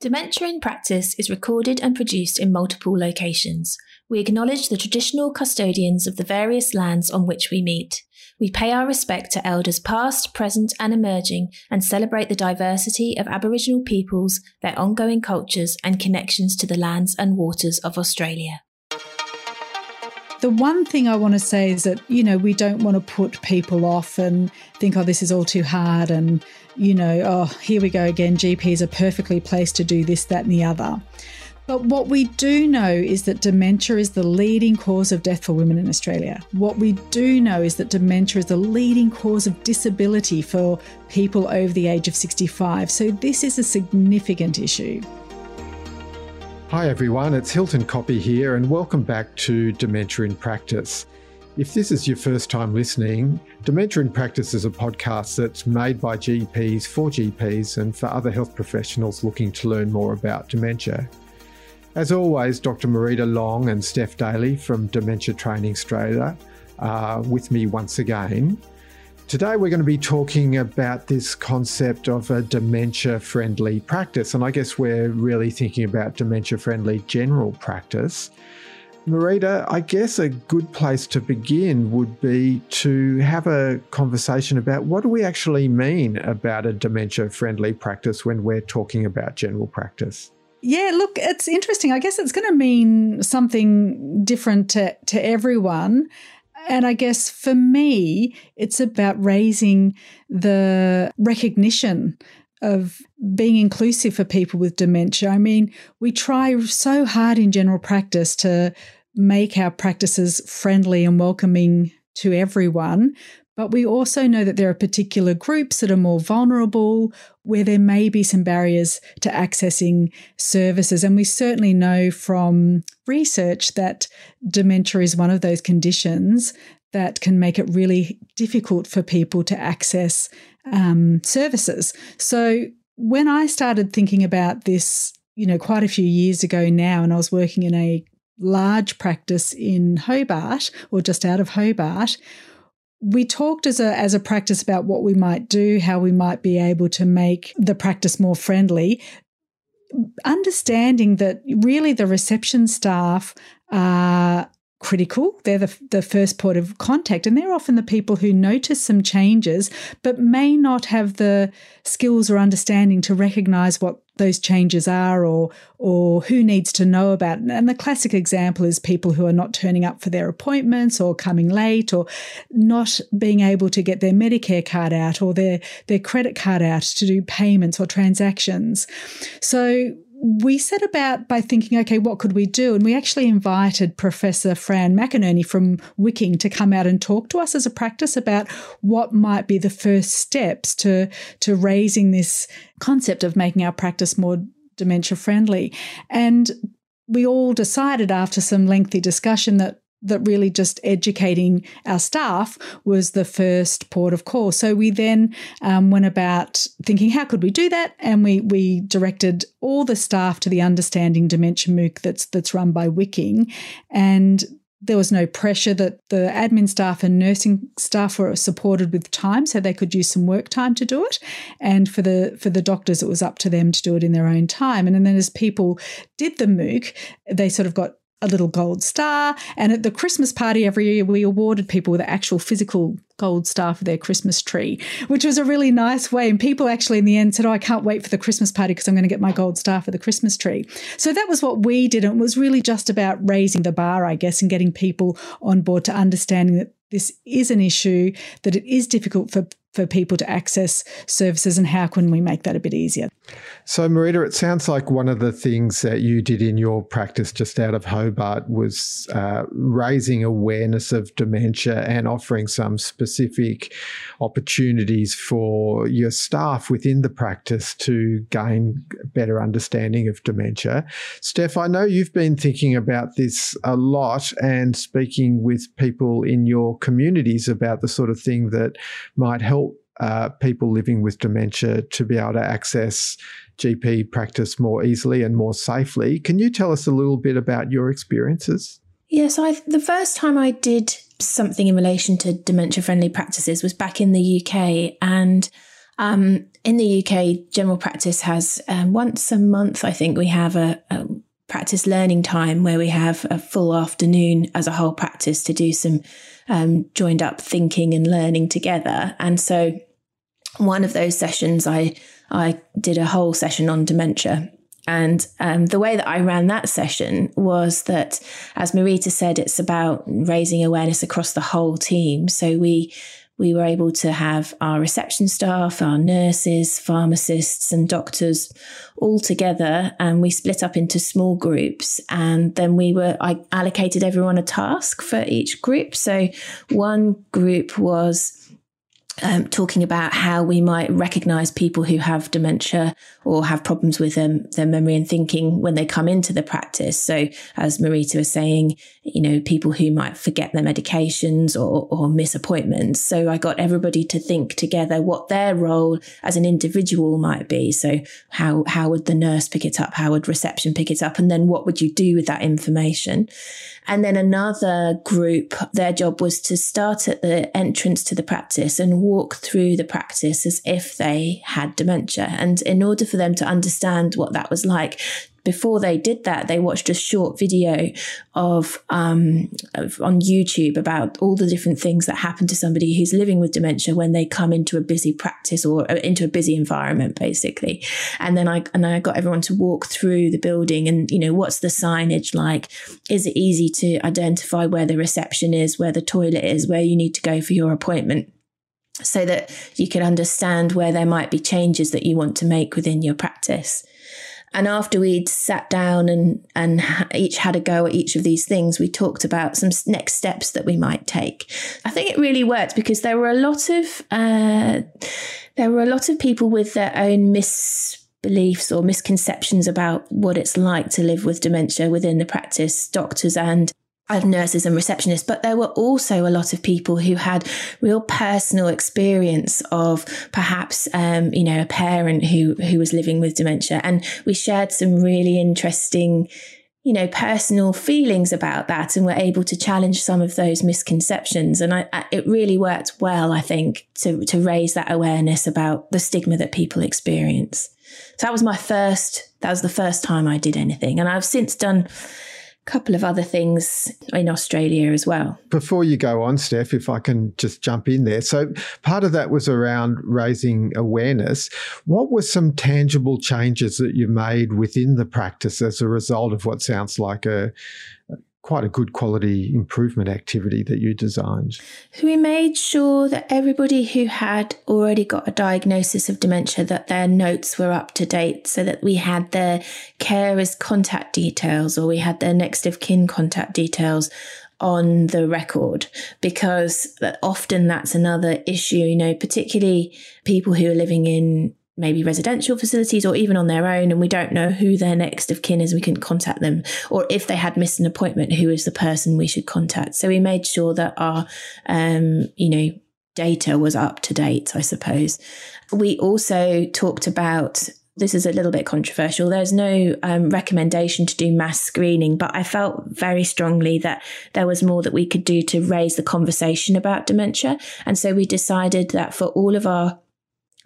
Dementia in Practice is recorded and produced in multiple locations. We acknowledge the traditional custodians of the various lands on which we meet. We pay our respect to elders past, present, and emerging, and celebrate the diversity of Aboriginal peoples, their ongoing cultures, and connections to the lands and waters of Australia. The one thing I want to say is that, you know, we don't want to put people off and think, oh, this is all too hard. And, you know, oh, here we go again. GPs are perfectly placed to do this, that, and the other. But what we do know is that dementia is the leading cause of death for women in Australia. What we do know is that dementia is the leading cause of disability for people over the age of 65. So this is a significant issue. Hi everyone, it's Hilton Koppe here, and welcome back to Dementia in Practice. If this is your first time listening, Dementia in Practice is a podcast that's made by GPs for GPs and for other health professionals looking to learn more about dementia. As always, Dr. Marita Long and Steph Daly from Dementia Training Australia are with me once again. Today, we're going to be talking about this concept of a dementia friendly practice. And I guess we're really thinking about dementia friendly general practice. Marita, I guess a good place to begin would be to have a conversation about what do we actually mean about a dementia friendly practice when we're talking about general practice? Yeah, look, it's interesting. I guess it's going to mean something different to, to everyone. And I guess for me, it's about raising the recognition of being inclusive for people with dementia. I mean, we try so hard in general practice to make our practices friendly and welcoming to everyone, but we also know that there are particular groups that are more vulnerable, where there may be some barriers to accessing services. And we certainly know from research that dementia is one of those conditions that can make it really difficult for people to access um, services. So when I started thinking about this, you know, quite a few years ago now, and I was working in a large practice in Hobart or just out of Hobart, we talked as a as a practice about what we might do, how we might be able to make the practice more friendly. Understanding that really the reception staff are critical. They're the, the first port of contact, and they're often the people who notice some changes but may not have the skills or understanding to recognize what those changes are or or who needs to know about it. And the classic example is people who are not turning up for their appointments or coming late or not being able to get their Medicare card out or their their credit card out to do payments or transactions. So we set about by thinking, okay, what could we do? And we actually invited Professor Fran McInerney from Wicking to come out and talk to us as a practice about what might be the first steps to, to raising this concept of making our practice more dementia friendly. And we all decided after some lengthy discussion that that really just educating our staff was the first port of call. So we then um, went about thinking, how could we do that? And we we directed all the staff to the Understanding Dementia MOOC that's that's run by Wicking, and there was no pressure that the admin staff and nursing staff were supported with time so they could use some work time to do it and for the for the doctors it was up to them to do it in their own time and then as people did the mooc they sort of got a little gold star. And at the Christmas party every year, we awarded people with an actual physical gold star for their Christmas tree, which was a really nice way. And people actually in the end said, Oh, I can't wait for the Christmas party because I'm going to get my gold star for the Christmas tree. So that was what we did. And it was really just about raising the bar, I guess, and getting people on board to understanding that this is an issue, that it is difficult for for people to access services and how can we make that a bit easier? So, Marita, it sounds like one of the things that you did in your practice just out of Hobart was uh, raising awareness of dementia and offering some specific opportunities for your staff within the practice to gain better understanding of dementia. Steph, I know you've been thinking about this a lot and speaking with people in your communities about the sort of thing that might help uh, people living with dementia to be able to access GP practice more easily and more safely. Can you tell us a little bit about your experiences? Yes, yeah, so the first time I did something in relation to dementia friendly practices was back in the UK. And Um, in the UK, general practice has um, once a month, I think, we have a, a practice learning time where we have a full afternoon as a whole practice to do some um, joined up thinking and learning together. And so, one of those sessions, I I did a whole session on dementia. And um, the way that I ran that session was that, as Marita said, it's about raising awareness across the whole team. So we we were able to have our reception staff, our nurses, pharmacists, and doctors all together, and we split up into small groups. And then we were, I allocated everyone a task for each group. So one group was um, talking about how we might recognize people who have dementia or have problems with their memory and thinking when they come into the practice. So, as Marita was saying, you know, people who might forget their medications or, or miss appointments. So, I got everybody to think together what their role as an individual might be. So, how how would the nurse pick it up? How would reception pick it up? And then, what would you do with that information? And then another group, their job was to start at the entrance to the practice and walk through the practice as if they had dementia. And in order for them to understand what that was like, before they did that, they watched a short video of, um, of, on YouTube about all the different things that happen to somebody who's living with dementia when they come into a busy practice or uh, into a busy environment, basically. And then I and I got everyone to walk through the building and you know what's the signage like? Is it easy to identify where the reception is, where the toilet is, where you need to go for your appointment? So that you can understand where there might be changes that you want to make within your practice. And after we'd sat down and, and each had a go at each of these things, we talked about some next steps that we might take. I think it really worked because there were a lot of uh, there were a lot of people with their own misbeliefs or misconceptions about what it's like to live with dementia within the practice, doctors and of nurses and receptionists, but there were also a lot of people who had real personal experience of perhaps, um, you know, a parent who who was living with dementia, and we shared some really interesting, you know, personal feelings about that, and were able to challenge some of those misconceptions, and I, I, it really worked well, I think, to to raise that awareness about the stigma that people experience. So that was my first. That was the first time I did anything, and I've since done couple of other things in Australia as well. Before you go on, Steph, if I can just jump in there. So, part of that was around raising awareness. What were some tangible changes that you made within the practice as a result of what sounds like a, quite a good quality improvement activity that you designed. We made sure that everybody who had already got a diagnosis of dementia that their notes were up to date so that we had their carer's contact details or we had their next of kin contact details on the record because uh, often that's another issue you know particularly people who are living in maybe residential facilities or even on their own and we don't know who their next of kin is we can contact them or if they had missed an appointment who is the person we should contact so we made sure that our um, you know data was up to date i suppose we also talked about this is a little bit controversial. There's no um, recommendation to do mass screening, but I felt very strongly that there was more that we could do to raise the conversation about dementia. And so we decided that for all of our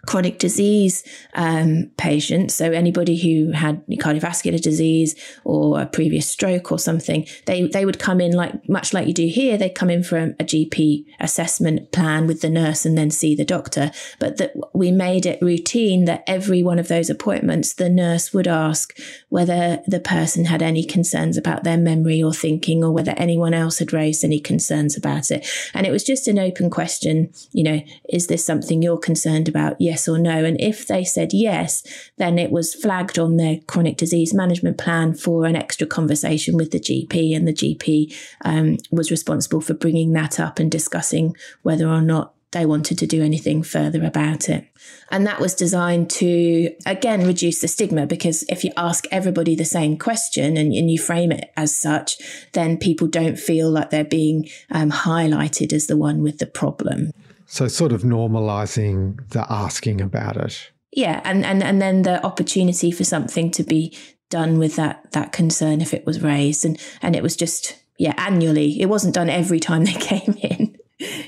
chronic disease um, patients, so anybody who had cardiovascular disease or a previous stroke or something, they they would come in like much like you do here. They'd come in for a, a GP assessment plan with the nurse and then see the doctor. But that we made it routine that every one of those appointments, the nurse would ask whether the person had any concerns about their memory or thinking, or whether anyone else had raised any concerns about it. And it was just an open question. You know, is this something you're concerned about? Yes yes or no. And if they said yes, then it was flagged on their chronic disease management plan for an extra conversation with the GP. And the GP um, was responsible for bringing that up and discussing whether or not they wanted to do anything further about it. And that was designed to, again, reduce the stigma because if you ask everybody the same question and, and you frame it as such, then people don't feel like they're being um, highlighted as the one with the problem. So, sort of normalizing the asking about it. Yeah, and, and, and then the opportunity for something to be done with that that concern if it was raised, and and it was just yeah annually. It wasn't done every time they came in.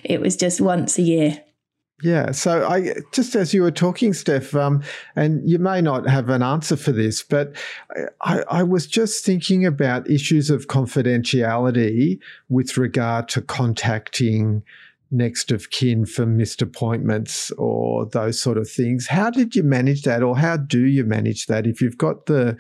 It was just once a year. Yeah. So I just as you were talking, Steph, um, and you may not have an answer for this, but I, I, was just thinking about issues of confidentiality with regard to contacting next of kin for missed appointments or those sort of things. How did you manage that, or how do you manage that if you've got the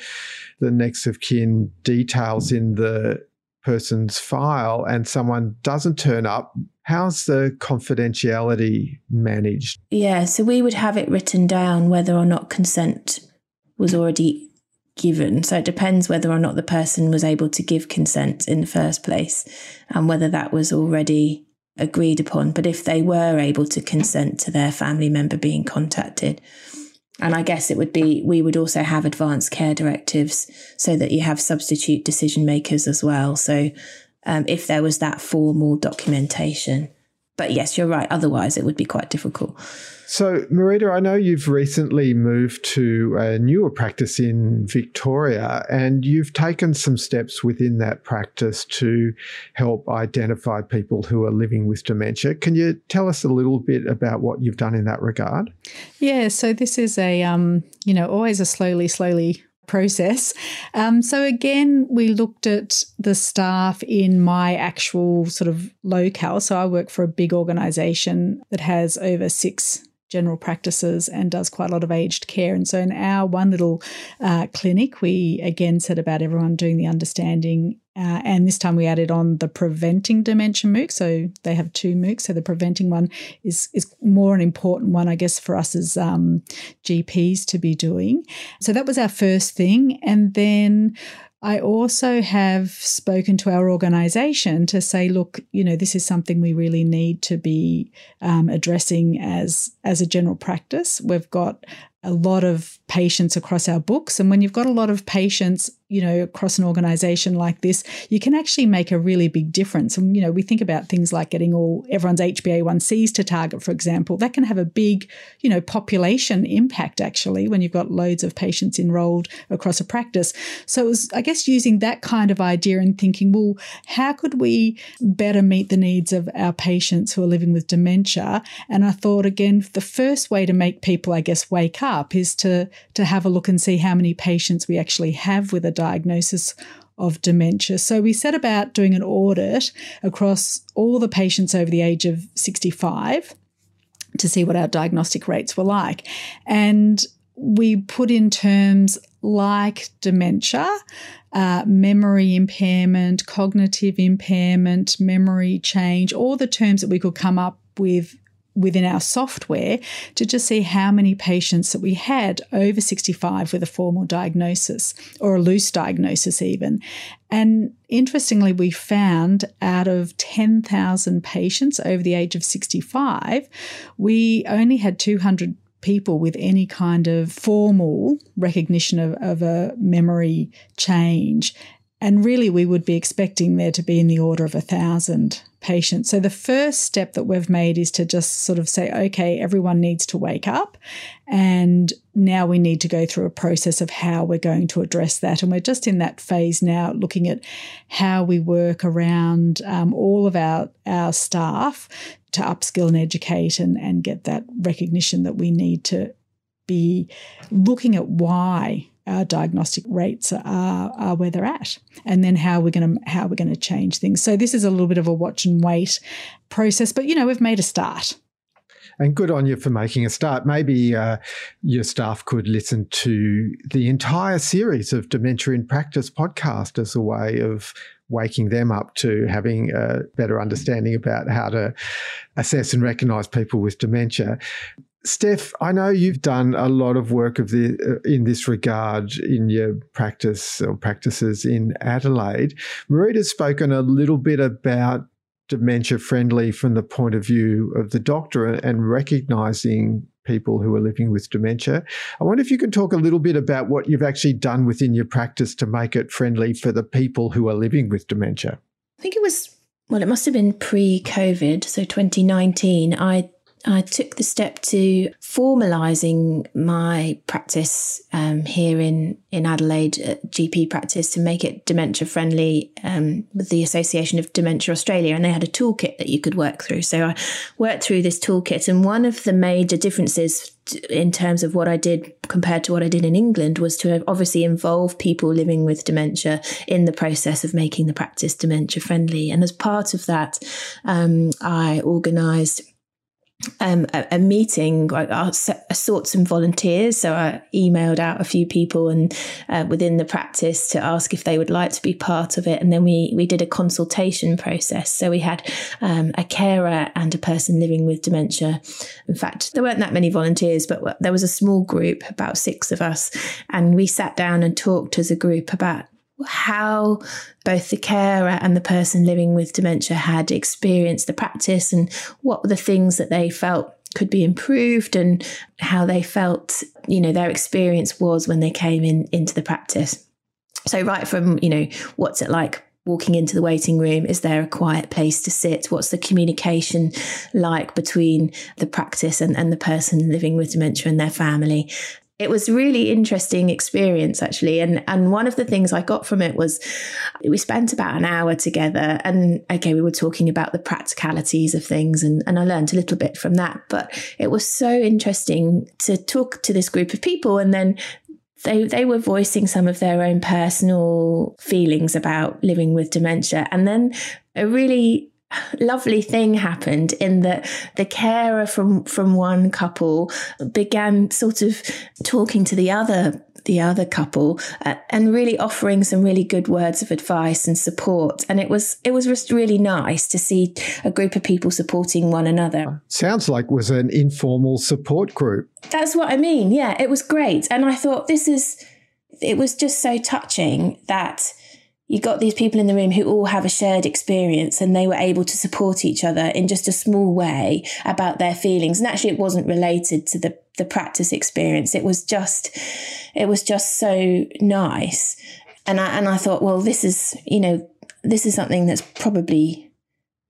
the next of kin details in the person's file and someone doesn't turn up? How's the confidentiality managed? Yeah, so we would have it written down whether or not consent was already given. So it depends whether or not the person was able to give consent in the first place and whether that was already agreed upon. But if they were able to consent to their family member being contacted, and I guess it would be, we would also have advanced care directives so that you have substitute decision makers as well. So um, if there was that formal documentation. But yes, you're right. Otherwise, it would be quite difficult. So, Marita, I know you've recently moved to a newer practice in Victoria, and you've taken some steps within that practice to help identify people who are living with dementia. Can you tell us a little bit about what you've done in that regard? Yeah, so this is a, um, you know, always a slowly, slowly process. Um, so again, we looked at the staff in my actual sort of locale. So I work for a big organisation that has over six general practices and does quite a lot of aged care. And so in our one little uh, clinic, we again said about everyone doing the understanding. Uh, and this time we added on the preventing dementia MOOC. So they have two MOOCs. So the preventing one is is more an important one, I guess, for us as um, GPs to be doing. So that was our first thing. And then I also have spoken to our organisation to say, look, you know, this is something we really need to be um, addressing as as a general practice. We've got a lot of patients across our books, and when you've got a lot of patients, you know, across an organization like this, you can actually make a really big difference. And, you know, we think about things like getting all everyone's HbA1cs to target, for example, that can have a big, you know, population impact actually when you've got loads of patients enrolled across a practice. So it was, I guess, using that kind of idea and thinking, well, how could we better meet the needs of our patients who are living with dementia? And I thought, again, the first way to make people, I guess, wake up is to, to have a look and see how many patients we actually have with a diagnosis of dementia. So we set about doing an audit across all the patients over the age of 65 to see what our diagnostic rates were like. And we put in terms like dementia, uh, memory impairment, cognitive impairment, memory change, all the terms that we could come up with within our software to just see how many patients that we had over 65 with a formal diagnosis or a loose diagnosis, even. And interestingly, we found out of 10,000 patients over the age of 65, we only had 200 people with any kind of formal recognition of, of a memory change. And really, we would be expecting there to be in the order of a thousand So the first step that we've made is to just sort of say, okay, everyone needs to wake up. And now we need to go through a process of how we're going to address that. And we're just in that phase now, looking at how we work around um, all of our, our staff to upskill and educate and, and get that recognition that we need to be looking at why our diagnostic rates are, are where they're at, and then how we're going to how we're going to change things. So this is a little bit of a watch and wait process, but you know we've made a start. And good on you for making a start. Maybe uh, your staff could listen to the entire series of Dementia in Practice podcast as a way of waking them up to having a better understanding about how to assess and recognize people with dementia. Steph, I know you've done a lot of work of the uh, in this regard in your practice or practices in Adelaide. Marita's spoken a little bit about dementia friendly from the point of view of the doctor and recognizing people who are living with dementia. I wonder if you can talk a little bit about what you've actually done within your practice to make it friendly for the people who are living with dementia. I think it was well, it must have been pre-COVID, so 2019. I I took the step to formalising my practice um, here in, in Adelaide, GP practice, to make it dementia friendly um, with the Association of Dementia Australia. And they had a toolkit that you could work through. So I worked through this toolkit. And one of the major differences in terms of what I did compared to what I did in England was to obviously involve people living with dementia in the process of making the practice dementia friendly. And as part of that, um, I organised um, a, a, meeting. I, I, sought some volunteers, so I emailed out a few people and uh, within the practice to ask if they would like to be part of it, and then we we did a consultation process. So we had um, a carer and a person living with dementia. In fact, there weren't that many volunteers, but there was a small group, about six of us, and we sat down and talked as a group about how both the carer and the person living with dementia had experienced the practice and what were the things that they felt could be improved and how they felt you know their experience was when they came in into the practice. So right from you know what's it like walking into the waiting room? Is there a quiet place to sit? What's the communication like between the practice and, and the person living with dementia and their family it was really interesting experience actually. And and one of the things i got from it was we spent about an hour together and okay we were talking about the practicalities of things and, and i learned a little bit from that. But it was so interesting to talk to this group of people and then they, they were voicing some of their own personal feelings about living with dementia. And then a really lovely thing happened in that the carer from from one couple began sort of talking to the other the other couple uh, and really offering some really good words of advice and support. And it was it was just really nice to see a group of people supporting one another. Sounds like was an informal support group. That's what i mean. Yeah it was great. And i thought this is it was just so touching that you got these people in the room who all have a shared experience and they were able to support each other in just a small way about their feelings. And actually it wasn't related to the the practice experience. It was just it was just so nice. And I and I thought well this is you know this is something that's probably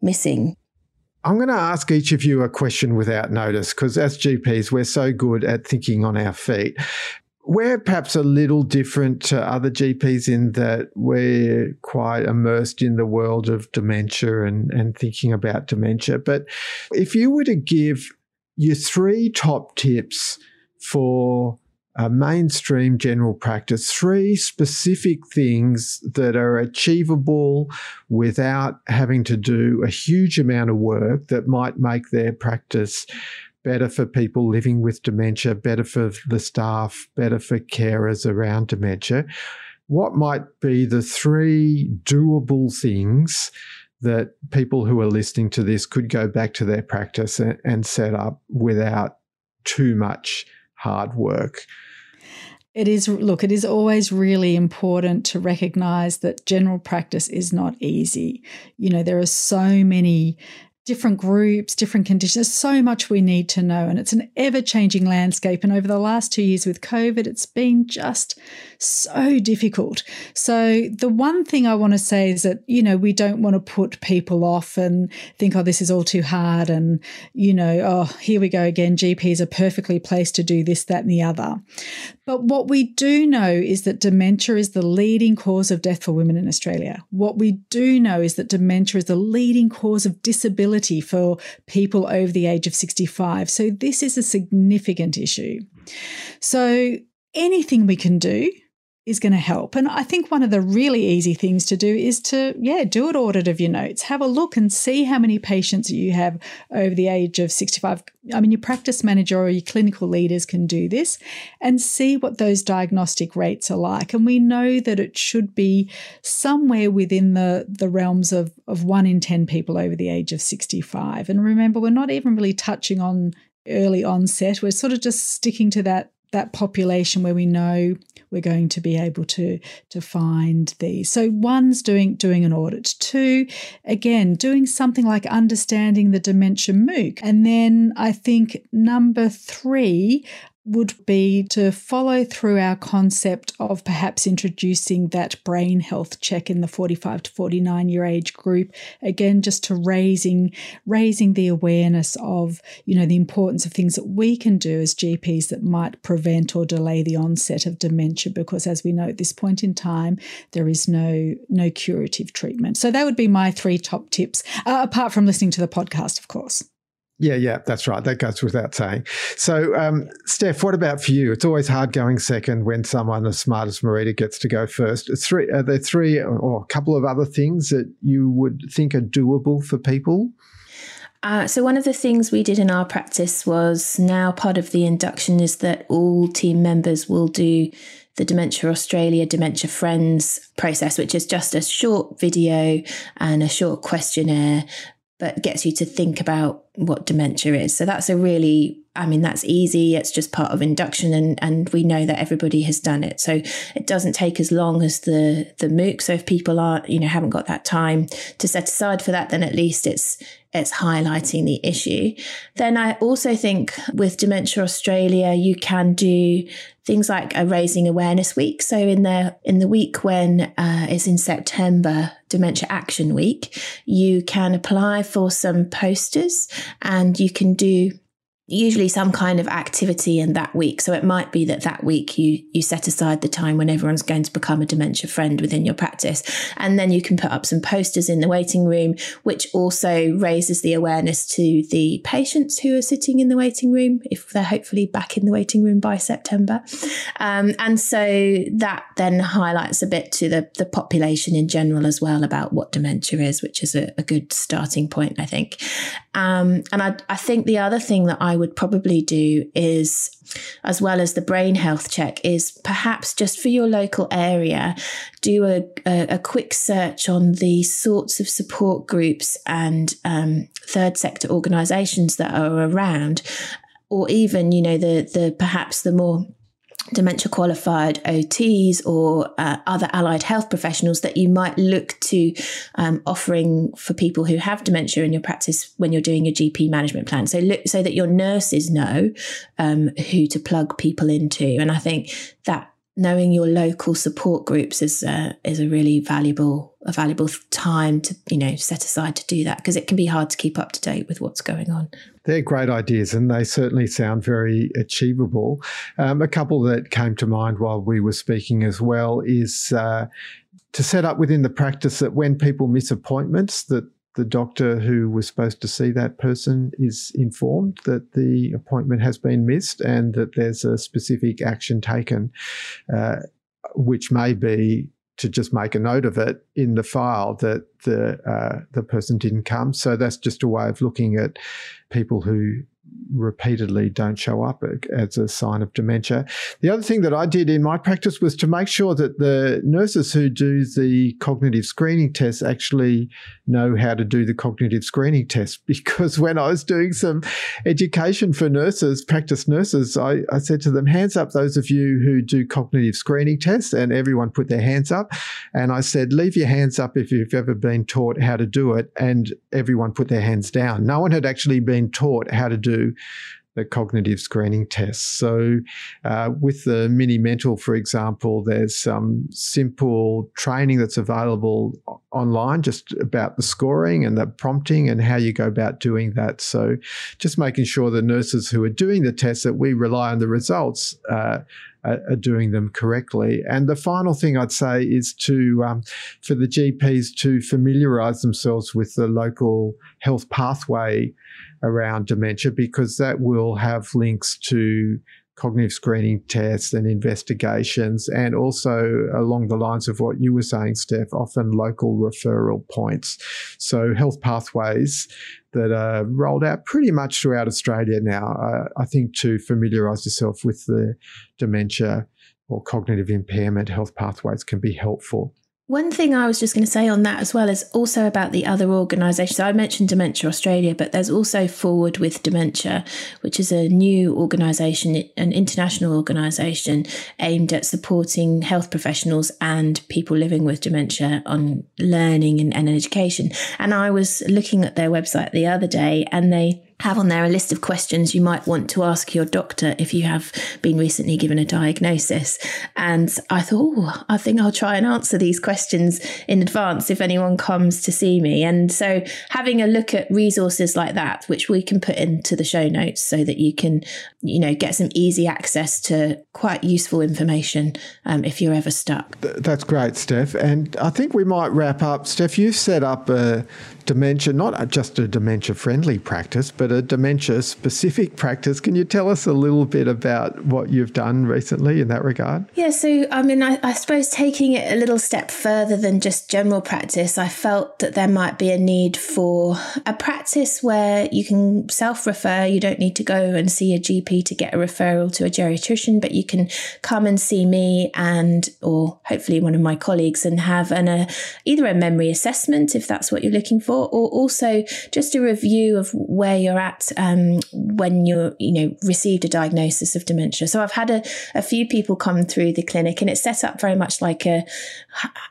missing. I'm going to ask each of you a question without notice because as GPs, we're so good at thinking on our feet we're perhaps a little different to other GPs in that we're quite immersed in the world of dementia and, and thinking about dementia. But if you were to give your three top tips for a mainstream general practice, three specific things that are achievable without having to do a huge amount of work that might make their practice better for people living with dementia, better for the staff, better for carers around dementia. What might be the three doable things that people who are listening to this could go back to their practice and, set up without too much hard work? It is, look, it is always really important to recognize that general practice is not easy. You know, there are so many different groups, different conditions. There's so much we need to know. And it's an ever changing landscape. And over the last two years with COVID, it's been just so difficult. So, the one thing I want to say is that, you know, we don't want to put people off and think, oh, this is all too hard. And, you know, oh, here we go again. GPs are perfectly placed to do this, that, and the other. But what we do know is that dementia is the leading cause of death for women in Australia. What we do know is that dementia is the leading cause of disability disability for people over the age of 65. So this is a significant issue. So anything we can do is going to help. And I think one of the really easy things to do is to, yeah, do an audit of your notes. Have a look and see how many patients you have over the age of 65. I mean, your practice manager or your clinical leaders can do this and see what those diagnostic rates are like. And we know that it should be somewhere within the, the realms of, of one in 10 people over the age of 65. And remember, we're not even really touching on early onset. We're sort of just sticking to that that population where we know we're going to be able to to find these. So one's doing doing an audit. Two, again, doing something like understanding the dementia MOOC. And then I think number three, would be to follow through our concept of perhaps introducing that brain health check in the 45 to 49 year age group. Again just to raising raising the awareness of you know the importance of things that we can do as GPs that might prevent or delay the onset of dementia because as we know at this point in time there is no no curative treatment. So that would be my three top tips uh, apart from listening to the podcast of course yeah, yeah, that's right. That goes without saying. So, um, Steph, what about for you? It's always hard going second when someone as smart as Marita gets to go first. Three, are there three or a couple of other things that you would think are doable for people? Uh, so one of the things we did in our practice was now part of the induction is that all team members will do the Dementia Australia Dementia Friends process, which is just a short video and a short questionnaire but gets you to think about what dementia is. So that's a really, I mean, that's easy. It's just part of induction and, and we know that everybody has done it. So it doesn't take as long as the, the MOOC. So if people aren't, you know, haven't got that time to set aside for that, then at least it's, it's highlighting the issue. Then I also think with Dementia Australia, you can do things like a raising awareness week. So in the in the week when uh, it's in September, Dementia Action Week, you can apply for some posters and you can do usually some kind of activity in that week. So it might be that that week you you set aside the time when everyone's going to become a dementia friend within your practice, and then you can put up some posters in the waiting room, which also raises the awareness to the patients who are sitting in the waiting room if they're hopefully back in the waiting room by September, um, and so that then highlights a bit to the the population in general as well about what dementia is, which is a, a good starting point, I think. Um, and I, I think the other thing that I I would probably do is, as well as the brain health check, is perhaps just for your local area, do a, a, a quick search on the sorts of support groups and um, third sector organisations that are around, or even, you know, the the perhaps the more dementia qualified OTs or uh, other allied health professionals that you might look to um, offering for people who have dementia in your practice when you're doing your GP management plan. So look so that your nurses know um, who to plug people into, and I think that knowing your local support groups is uh, is a really valuable a valuable time to you know set aside to do that because it can be hard to keep up to date with what's going on. They're great ideas and they certainly sound very achievable. Um, a couple that came to mind while we were speaking as well is uh, to set up within the practice that when people miss appointments that the doctor who was supposed to see that person is informed that the appointment has been missed and that there's a specific action taken, uh, which may be to just make a note of it in the file that the uh, the person didn't come. So that's just a way of looking at people who repeatedly don't show up as a sign of dementia. The other thing that I did in my practice was to make sure that the nurses who do the cognitive screening tests actually know how to do the cognitive screening test. Because when I was doing some education for nurses, practice nurses, I, I said to them, hands up those of you who do cognitive screening tests, and everyone put their hands up. And I said, leave your hands up if you've ever been taught how to do it, and everyone put their hands down. No one had actually been taught how to do the cognitive screening tests. So, uh, with the mini mental, for example, there's some simple training that's available online just about the scoring and the prompting and how you go about doing that. So, just making sure the nurses who are doing the tests that we rely on the results. Uh, are doing them correctly. And the final thing I'd say is to um, for the GPs to familiarise themselves with the local health pathway around dementia because that will have links to cognitive screening tests and investigations, and also along the lines of what you were saying, Steph, often local referral points. So, health pathways that are rolled out pretty much throughout Australia now. Uh, I think to familiarise yourself with the dementia or cognitive impairment health pathways can be helpful. One thing I was just going to say on that as well is also about the other organisations. I mentioned Dementia Australia, but there's also Forward with Dementia, which is a new organisation, an international organisation aimed at supporting health professionals and people living with dementia on learning and, and education. And I was looking at their website the other day and they have on there a list of questions you might want to ask your doctor if you have been recently given a diagnosis. And I thought, oh, I think I'll try and answer these questions in advance if anyone comes to see me. And so having a look at resources like that, which we can put into the show notes so that you can, you know, get some easy access to quite useful information um, if you're ever stuck. That's great, Steph. And I think we might wrap up. Steph, you've set up a dementia, not just a dementia friendly practice, but a dementia specific practice. Can you tell us a little bit about what you've done recently in that regard? Yeah, so I mean, I, I suppose taking it a little step further than just general practice, I felt that there might be a need for a practice where you can self refer. You don't need to go and see a GP to get a referral to a geriatrician, but you can come and see me and, or hopefully one of my colleagues, and have an, a, either a memory assessment if that's what you're looking for or also just a review of where you're at um, when you're, you know, received a diagnosis of dementia. So I've had a, a few people come through the clinic and it's set up very much like a,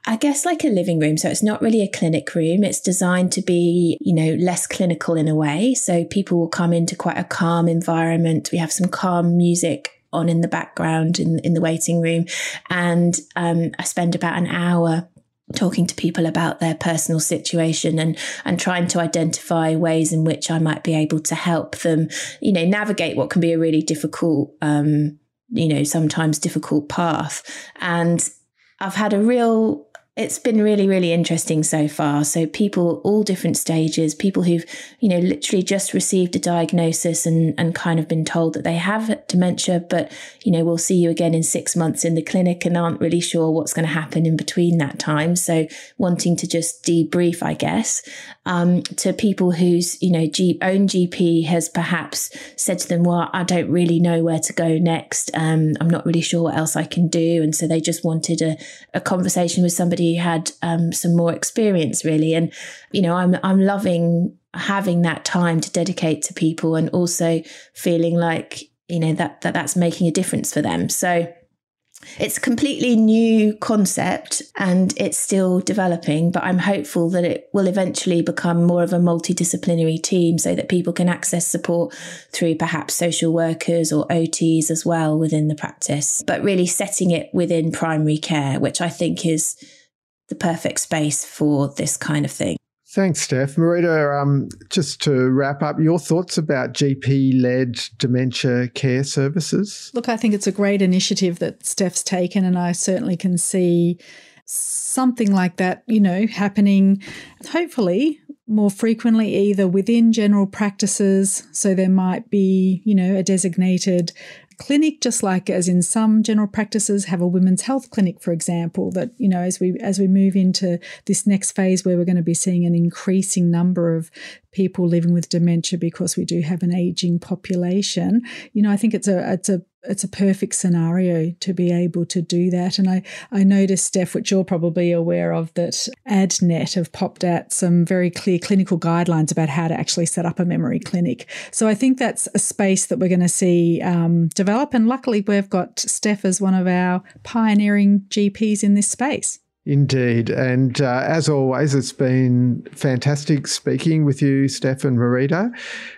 I guess like a living room. So it's not really a clinic room. It's designed to be, you know, less clinical in a way. So people will come into quite a calm environment. We have some calm music on in the background in, in the waiting room. And um, I spend about an hour talking to people about their personal situation and and trying to identify ways in which I might be able to help them, you know, navigate what can be a really difficult, um, you know, sometimes difficult path. And I've had a real it's been really, really interesting so far. So people, all different stages, people who've, you know, literally just received a diagnosis and, and kind of been told that they have dementia, but, you know, we'll see you again in six months in the clinic and aren't really sure what's going to happen in between that time. So wanting to just debrief, I guess, um, to people whose, you know, G- own GP has perhaps said to them, well, I don't really know where to go next. Um, I'm not really sure what else I can do. And so they just wanted a, a conversation with somebody had um, some more experience really. And you know i'm i'm loving having that time to dedicate to people and also feeling like you know that, that that's making a difference for them. So it's a completely new concept and it's still developing, but I'm hopeful that it will eventually become more of a multidisciplinary team so that people can access support through perhaps social workers or OTs as well within the practice, but really setting it within primary care, which I think is the perfect space for this kind of thing. Thanks, Steph. Marita, um, just to wrap up, your thoughts about GP led dementia care services? Look, I think it's a great initiative that Steph's taken, and I certainly can see something like that, you know, happening hopefully more frequently either within general practices so there might be you know a designated clinic just like as in some general practices have a women's health clinic for example that you know as we as we move into this next phase where we're going to be seeing an increasing number of people living with dementia because we do have an aging population you know i think it's a it's a it's a perfect scenario to be able to do that. And I, I noticed, Steph, which you're probably aware of, that ADNET have popped out some very clear clinical guidelines about how to actually set up a memory clinic. So I think that's a space that we're going to see um, develop. And luckily, we've got Steph as one of our pioneering GPs in this space. Indeed. And uh, as always, it's been fantastic speaking with you, Steph and Marita.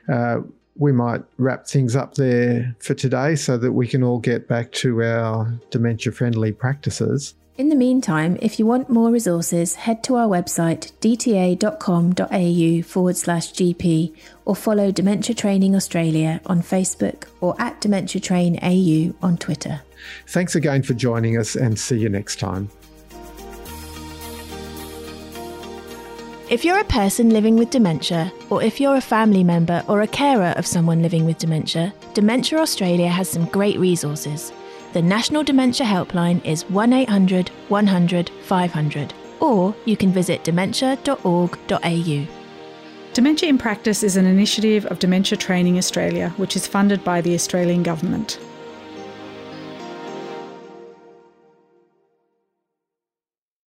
Uh, we might wrap things up there for today so that we can all get back to our dementia friendly practices. In the meantime, if you want more resources, head to our website dta.com.au forward slash GP or follow Dementia Training Australia on Facebook or at Dementia Train AU on Twitter. Thanks again for joining us and see you next time. If you're a person living with dementia, or if you're a family member or a carer of someone living with dementia, Dementia Australia has some great resources. The National Dementia Helpline is 1800 100 500, or you can visit dementia.org.au. Dementia in Practice is an initiative of Dementia Training Australia, which is funded by the Australian Government.